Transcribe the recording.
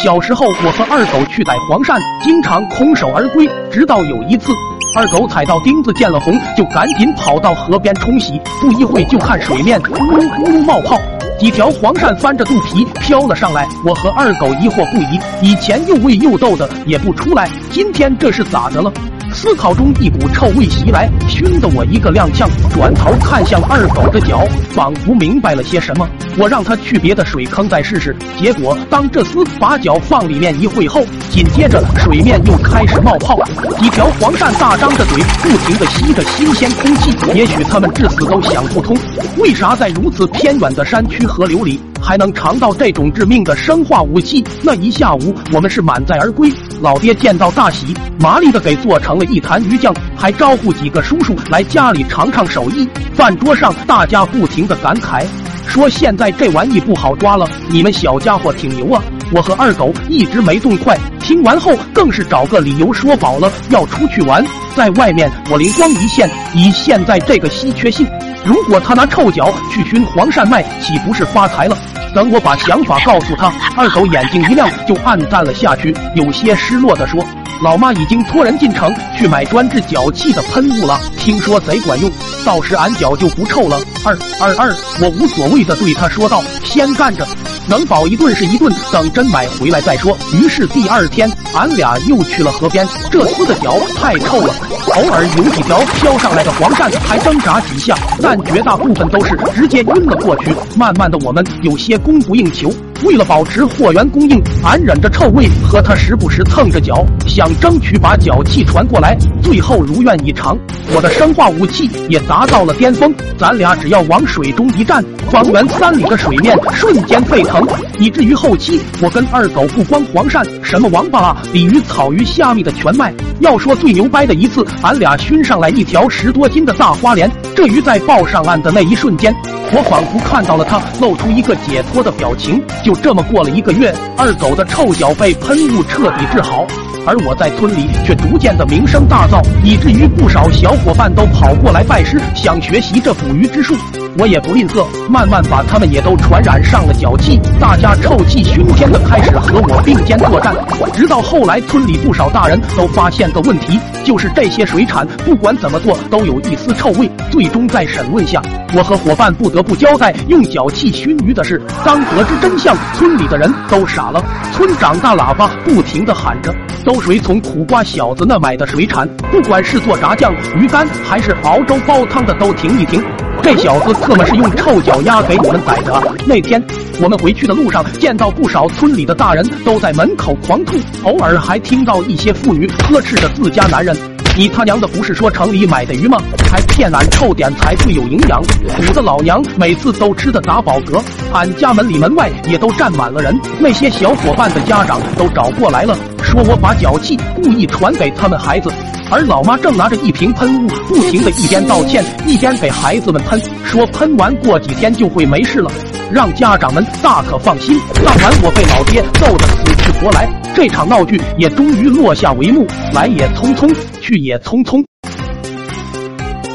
小时候，我和二狗去逮黄鳝，经常空手而归。直到有一次，二狗踩到钉子见了红，就赶紧跑到河边冲洗。不一会，就看水面咕噜咕噜冒泡，几条黄鳝翻着肚皮飘了上来。我和二狗疑惑不已，以前又喂又逗的也不出来，今天这是咋的了？思考中，一股臭味袭来，熏得我一个踉跄，转头看向二狗的脚，仿佛明白了些什么。我让他去别的水坑再试试。结果，当这厮把脚放里面一会后，紧接着水面又开始冒泡，几条黄鳝大张着嘴，不停地吸着新鲜空气。也许他们至死都想不通，为啥在如此偏远的山区河流里。还能尝到这种致命的生化武器？那一下午我们是满载而归。老爹见到大喜，麻利的给做成了一坛鱼酱，还招呼几个叔叔来家里尝尝手艺。饭桌上大家不停的感慨，说现在这玩意不好抓了，你们小家伙挺牛啊！我和二狗一直没动筷，听完后更是找个理由说饱了要出去玩。在外面，我灵光一现，以现在这个稀缺性。如果他拿臭脚去熏黄鳝卖，岂不是发财了？等我把想法告诉他，二狗眼睛一亮，就暗淡了下去，有些失落的说：“老妈已经托人进城去买专治脚气的喷雾了，听说贼管用，到时俺脚就不臭了。”二二二，我无所谓的对他说道：“先干着。”能饱一顿是一顿，等真买回来再说。于是第二天，俺俩又去了河边。这厮的脚太臭了，偶尔有几条飘上来的黄鳝还挣扎几下，但绝大部分都是直接晕了过去。慢慢的，我们有些供不应求。为了保持货源供应，俺忍着臭味和他时不时蹭着脚，想争取把脚气传过来。最后如愿以偿，我的生化武器也达到了巅峰。咱俩只要往水中一站，方圆三里的水面瞬间沸腾，以至于后期我跟二狗不光黄鳝，什么王八、鲤鱼、草鱼、虾米的全卖。要说最牛掰的一次，俺俩熏上来一条十多斤的大花鲢，这鱼在抱上岸的那一瞬间，我仿佛看到了它露出一个解脱的表情。就这么过了一个月，二狗的臭脚被喷雾彻底治好，而我在村里却逐渐的名声大噪，以至于不少小伙伴都跑过来拜师，想学习这捕鱼之术。我也不吝啬，慢慢把他们也都传染上了脚气，大家臭气熏天的开始和我并肩作战。直到后来，村里不少大人都发现个问题，就是这些水产不管怎么做都有一丝臭味。最终在审问下，我和伙伴不得不交代用脚气熏鱼的事。当得知真相，村里的人都傻了。村长大喇叭不停的喊着：“都谁从苦瓜小子那买的水产？不管是做炸酱、鱼干，还是熬粥煲汤的，都停一停！”这小子特么是用臭脚丫给你们宰的！那天我们回去的路上，见到不少村里的大人都在门口狂吐，偶尔还听到一些妇女呵斥着自家男人：“你他娘的不是说城里买的鱼吗？还骗俺臭点才最有营养！”苦的老娘每次都吃的打饱嗝。俺家门里门外也都站满了人，那些小伙伴的家长都找过来了，说我把脚气故意传给他们孩子。而老妈正拿着一瓶喷雾，不停的一边道歉一边给孩子们喷，说喷完过几天就会没事了，让家长们大可放心。当晚我被老爹揍得死去活来，这场闹剧也终于落下帷幕。来也匆匆，去也匆匆。